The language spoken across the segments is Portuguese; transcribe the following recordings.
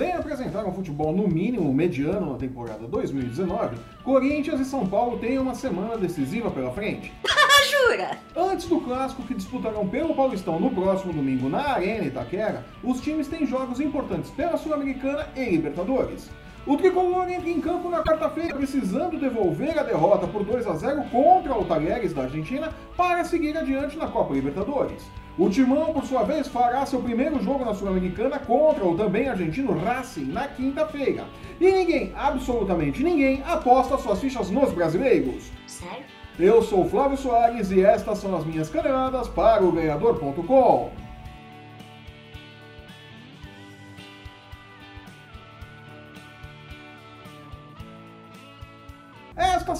Sem apresentar um futebol no mínimo mediano na temporada 2019, Corinthians e São Paulo têm uma semana decisiva pela frente. Jura? Antes do clássico que disputarão pelo Paulistão no próximo domingo na Arena Itaquera, os times têm jogos importantes pela Sul-Americana e Libertadores. O tricolor entra em campo na quarta-feira, precisando devolver a derrota por 2 a 0 contra o Talheres da Argentina para seguir adiante na Copa Libertadores. O Timão, por sua vez, fará seu primeiro jogo na Sul-Americana contra o também argentino Racing na quinta-feira. E ninguém, absolutamente ninguém, aposta suas fichas nos brasileiros. Sério? Eu sou Flávio Soares e estas são as minhas caneladas para o ganhador.com.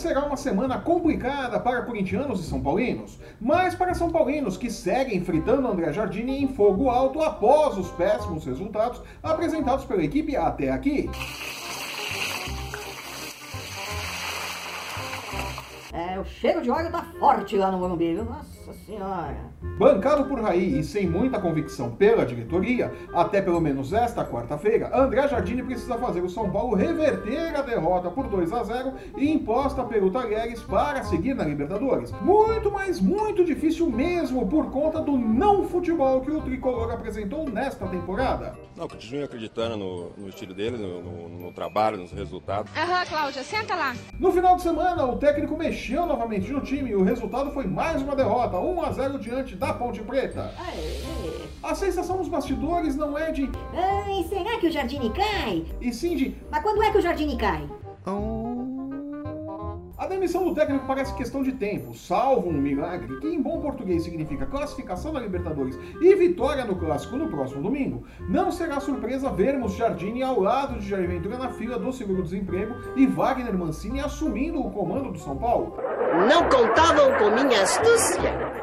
será uma semana complicada para corintianos e são paulinos, mas para são paulinos que seguem fritando André Jardine em fogo alto após os péssimos resultados apresentados pela equipe até aqui. O cheiro de óleo tá forte lá no Morumbi, viu? Nossa senhora. Bancado por Raí e sem muita convicção pela diretoria, até pelo menos esta quarta-feira, André Jardine precisa fazer o São Paulo reverter a derrota por 2 a 0 e imposta pelo Talheres para seguir na Libertadores. Muito, mas muito difícil mesmo por conta do não futebol que o tricolor apresentou nesta temporada. Não, continuo acreditando no, no estilo dele, no, no, no trabalho, nos resultados. Aham, Cláudia, senta lá. No final de semana, o técnico mexeu novamente no time e o resultado foi mais uma derrota, 1 a 0 diante da Ponte Preta. Aê. A sensação dos bastidores não é de Ai, será que o Jardine cai? e sim de Mas quando é que o Jardine cai? A demissão do técnico parece questão de tempo, salvo um milagre, que em bom português significa classificação da Libertadores e vitória no Clássico no próximo domingo. Não será surpresa vermos Jardine ao lado de Jair Ventura na fila do seguro-desemprego e Wagner Mancini assumindo o comando do São Paulo. Não contavam com minha astúcia.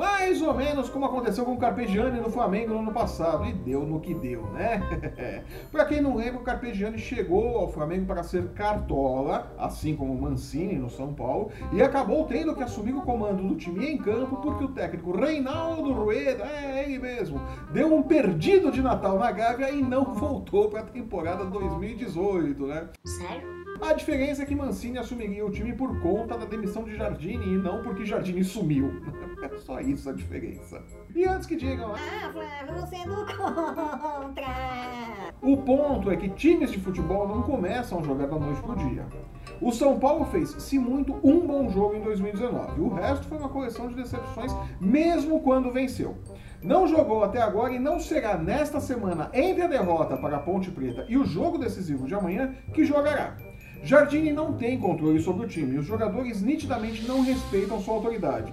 Mais ou menos como aconteceu com o Carpegiani no Flamengo no ano passado. E deu no que deu, né? pra quem não lembra, o Carpegiani chegou ao Flamengo para ser cartola, assim como o Mancini no São Paulo, e acabou tendo que assumir o comando do time em campo porque o técnico Reinaldo Rueda, é ele mesmo, deu um perdido de Natal na Gávea e não voltou para a temporada 2018, né? Sério? A diferença é que Mancini assumiria o time por conta da demissão de Jardine e não porque Jardine sumiu. É só isso a diferença. E antes que digam, Ah, Flávio, você é contra. o ponto é que times de futebol não começam a jogar da noite pro dia. O São Paulo fez, se muito, um bom jogo em 2019. O resto foi uma coleção de decepções, mesmo quando venceu. Não jogou até agora e não será nesta semana, entre a derrota para a Ponte Preta e o jogo decisivo de amanhã, que jogará. Jardine não tem controle sobre o time e os jogadores nitidamente não respeitam sua autoridade.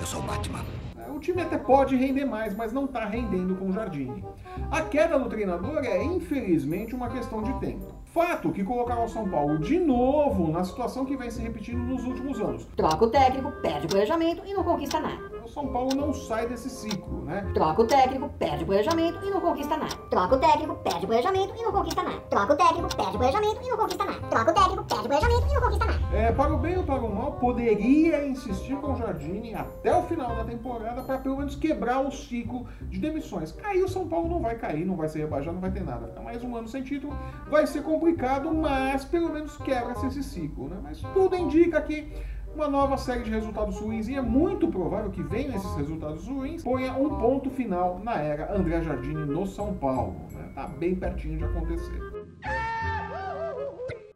Eu sou o Batman. É, O time até pode render mais, mas não está rendendo com o Jardine. A queda do treinador é, infelizmente, uma questão de tempo. Fato que colocará o São Paulo de novo na situação que vem se repetindo nos últimos anos. Troca o técnico, perde o planejamento e não conquista nada. São Paulo não sai desse ciclo, né? Troca o técnico, perde o planejamento e não conquista nada. Troca o técnico, perde o planejamento e não conquista nada. Troca o técnico, perde o planejamento e não conquista nada. Troca o técnico, perde o planejamento e não conquista nada. É, para o bem ou para o mal, poderia insistir com o Jardine até o final da temporada para pelo menos quebrar o ciclo de demissões. Cair o São Paulo não vai cair, não vai ser rebaixado, não vai ter nada. Ficar mais um ano sem título vai ser complicado, mas pelo menos quebra-se esse ciclo, né? Mas tudo indica que uma nova série de resultados ruins e é muito provável que venham esses resultados ruins ponha um ponto final na era André Jardine no São Paulo. Né? Tá bem pertinho de acontecer.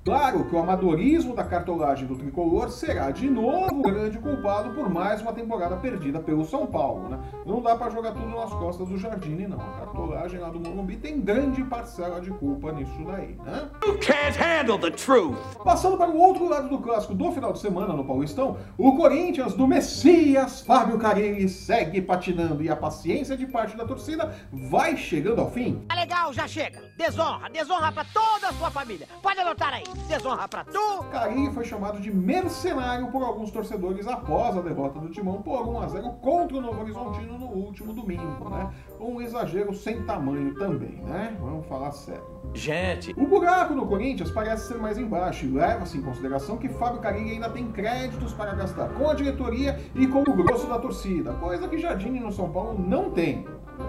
Claro que o amadorismo da cartolagem do tricolor será de novo o grande culpado por mais uma temporada perdida pelo São Paulo. Né? Não dá para jogar tudo nas costas do Jardine, não. A cartolagem lá do Morumbi tem grande parcela de culpa nisso daí. Né? You can't handle the truth. Passando para o outro lado do clássico do final de semana no Paulistão, o Corinthians do Messias Fábio Carilli segue patinando e a paciência de parte da torcida vai chegando ao fim. Tá legal, já chega. Desonra, desonra pra toda a sua família. Pode anotar aí. Desonra pra tu. Carilli foi chamado de mercenário por alguns torcedores após a derrota do Timão por 1 a 0 contra o Novo Horizontino no último domingo, né? Um exagero sem tamanho também, né? Vamos falar sério. Gente, O buraco no Corinthians parece ser mais embaixo e leva-se em consideração que Fábio Carilli ainda tem créditos para gastar com a diretoria e com o grosso da torcida, coisa que Jardine no São Paulo não tem.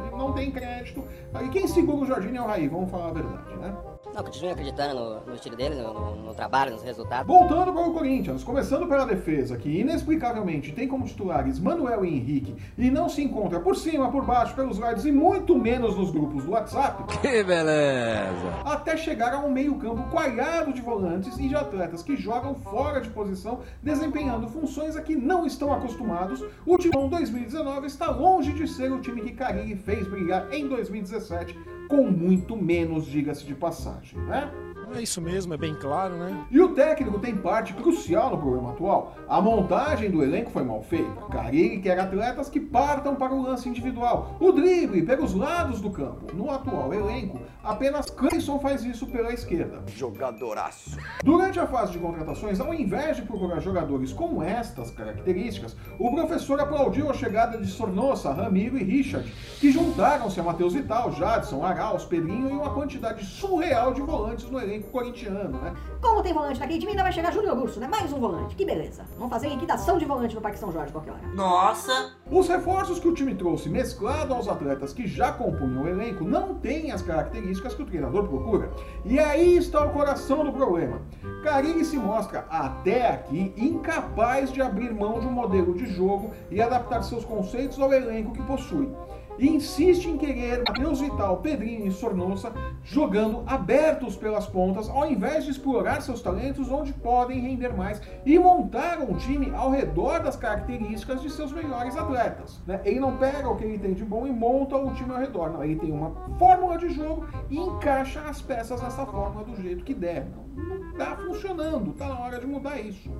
Ele não tem crédito. Aí quem segura o Jorginho é o Raí, vamos falar a verdade, né? Não, continuo acreditando no, no estilo dele, no, no, no trabalho, nos resultados. Voltando para o Corinthians, começando pela defesa, que inexplicavelmente tem como titulares Manuel e Henrique e não se encontra por cima, por baixo, pelos lados e muito menos nos grupos do WhatsApp. Que beleza! Até chegar a um meio-campo coalhado de volantes e de atletas que jogam fora de posição, desempenhando funções a que não estão acostumados. O Timão 2019 está longe de ser o time que Carilli fez brilhar em 2017, com muito menos, diga-se de passagem, né? É isso mesmo, é bem claro, né? E o técnico tem parte crucial no problema atual. A montagem do elenco foi mal feita. Carilli quer atletas que partam para o lance individual, o drible pelos lados do campo. No atual elenco, apenas Cleison faz isso pela esquerda. Jogadoraço. Durante a fase de contratações, ao invés de procurar jogadores com estas características, o professor aplaudiu a chegada de Sornosa, Ramiro e Richard, que juntaram-se a Matheus Vital, Jadson, Arauz, Pedrinho e uma quantidade surreal de volantes no elenco corintiano, né? Como tem volante naquele time, ainda vai chegar Júnior Urso, né? Mais um volante. Que beleza. Vamos fazer liquidação de volante no Parque São Jorge qualquer hora. Nossa! Os reforços que o time trouxe, mesclado aos atletas que já compunham o elenco, não têm as características que o treinador procura. E aí está o coração do problema. Carilli se mostra, até aqui, incapaz de abrir mão de um modelo de jogo e adaptar seus conceitos ao elenco que possui. E insiste em querer Matheus Vital, Pedrinho e Sornosa jogando abertos pelas pontas, ao invés de explorar seus talentos onde podem render mais e montar um time ao redor das características de seus melhores atletas. né? Ele não pega o que ele tem de bom e monta o time ao redor. Não, ele tem uma fórmula de jogo e encaixa as peças nessa fórmula do jeito que der. Não, não tá funcionando, tá na hora de mudar isso.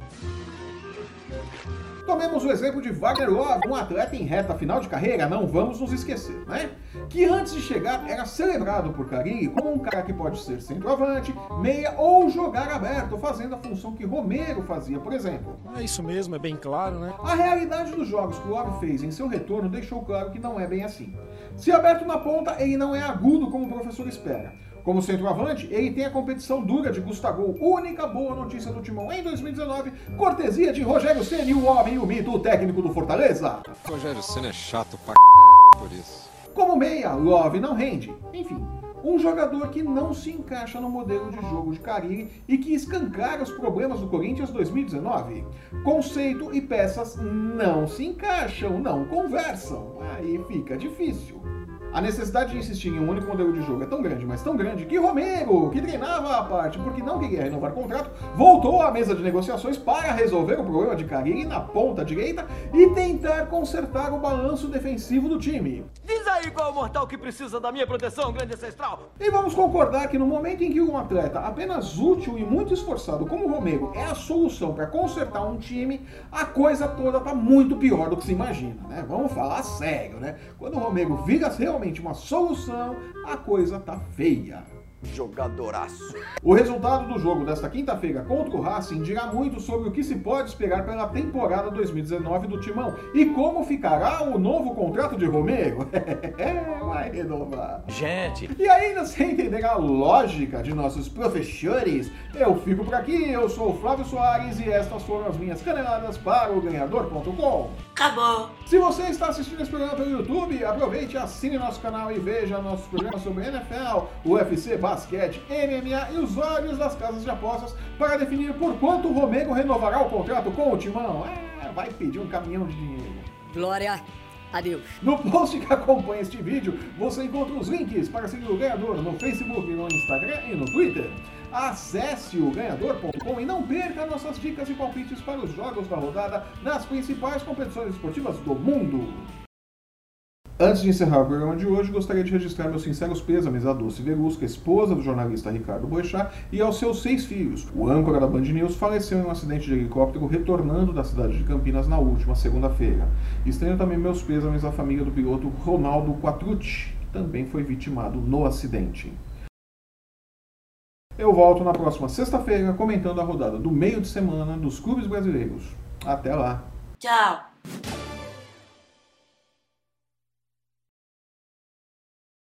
Tomemos o exemplo de Wagner Love, um atleta em reta final de carreira, não vamos nos esquecer, né? Que antes de chegar era celebrado por Carilli como um cara que pode ser centroavante, meia ou jogar aberto, fazendo a função que Romero fazia, por exemplo. É isso mesmo, é bem claro, né? A realidade dos jogos que o Love fez em seu retorno deixou claro que não é bem assim. Se aberto na ponta, ele não é agudo como o professor espera. Como centroavante, ele tem a competição dura de Gustavo, única boa notícia do Timão em 2019, cortesia de Rogério Ceni, o homem e o mito, o técnico do Fortaleza. Rogério Senna é chato pra por isso. Como meia, Love não rende. Enfim, um jogador que não se encaixa no modelo de jogo de Carilli e que escancara os problemas do Corinthians 2019. Conceito e peças não se encaixam, não conversam. Aí fica difícil. A necessidade de insistir em um único modelo de jogo é tão grande, mas tão grande, que Romero, que treinava a parte porque não queria renovar o contrato, voltou à mesa de negociações para resolver o problema de Carilli na ponta direita e tentar consertar o balanço defensivo do time. Diz é o mortal que precisa da minha proteção, grande ancestral. E vamos concordar que no momento em que um atleta apenas útil e muito esforçado como o Romero é a solução para consertar um time, a coisa toda tá muito pior do que se imagina, né? Vamos falar sério, né? Quando o Romero vira realmente uma solução, a coisa tá feia. Jogadoraço. O resultado do jogo desta quinta-feira contra o Racing dirá muito sobre o que se pode esperar pela temporada 2019 do Timão e como ficará o novo contrato de Romero. Vai renovar. Gente, E ainda sem entender a lógica de nossos professores, eu fico por aqui. Eu sou o Flávio Soares e estas foram as minhas caneladas para o ganhador.com. Acabou! Se você está assistindo esse programa pelo YouTube, aproveite, assine nosso canal e veja nossos programas sobre NFL, UFC, basquete, MMA e os olhos das casas de apostas para definir por quanto o Romero renovará o contrato com o Timão. É, vai pedir um caminhão de dinheiro. Glória a Deus. No post que acompanha este vídeo, você encontra os links para seguir o ganhador no Facebook, no Instagram e no Twitter. Acesse o ganhador.com e não perca nossas dicas e palpites para os jogos da rodada nas principais competições esportivas do mundo. Antes de encerrar o programa de hoje, gostaria de registrar meus sinceros pêsames à Dulce Verusca, esposa do jornalista Ricardo Boechat, e aos seus seis filhos. O âncora da Band News faleceu em um acidente de helicóptero retornando da cidade de Campinas na última segunda-feira. Estendo também meus pêsames à família do piloto Ronaldo Quattrucci, que também foi vitimado no acidente. Eu volto na próxima sexta-feira comentando a rodada do meio de semana dos clubes brasileiros. Até lá! Tchau!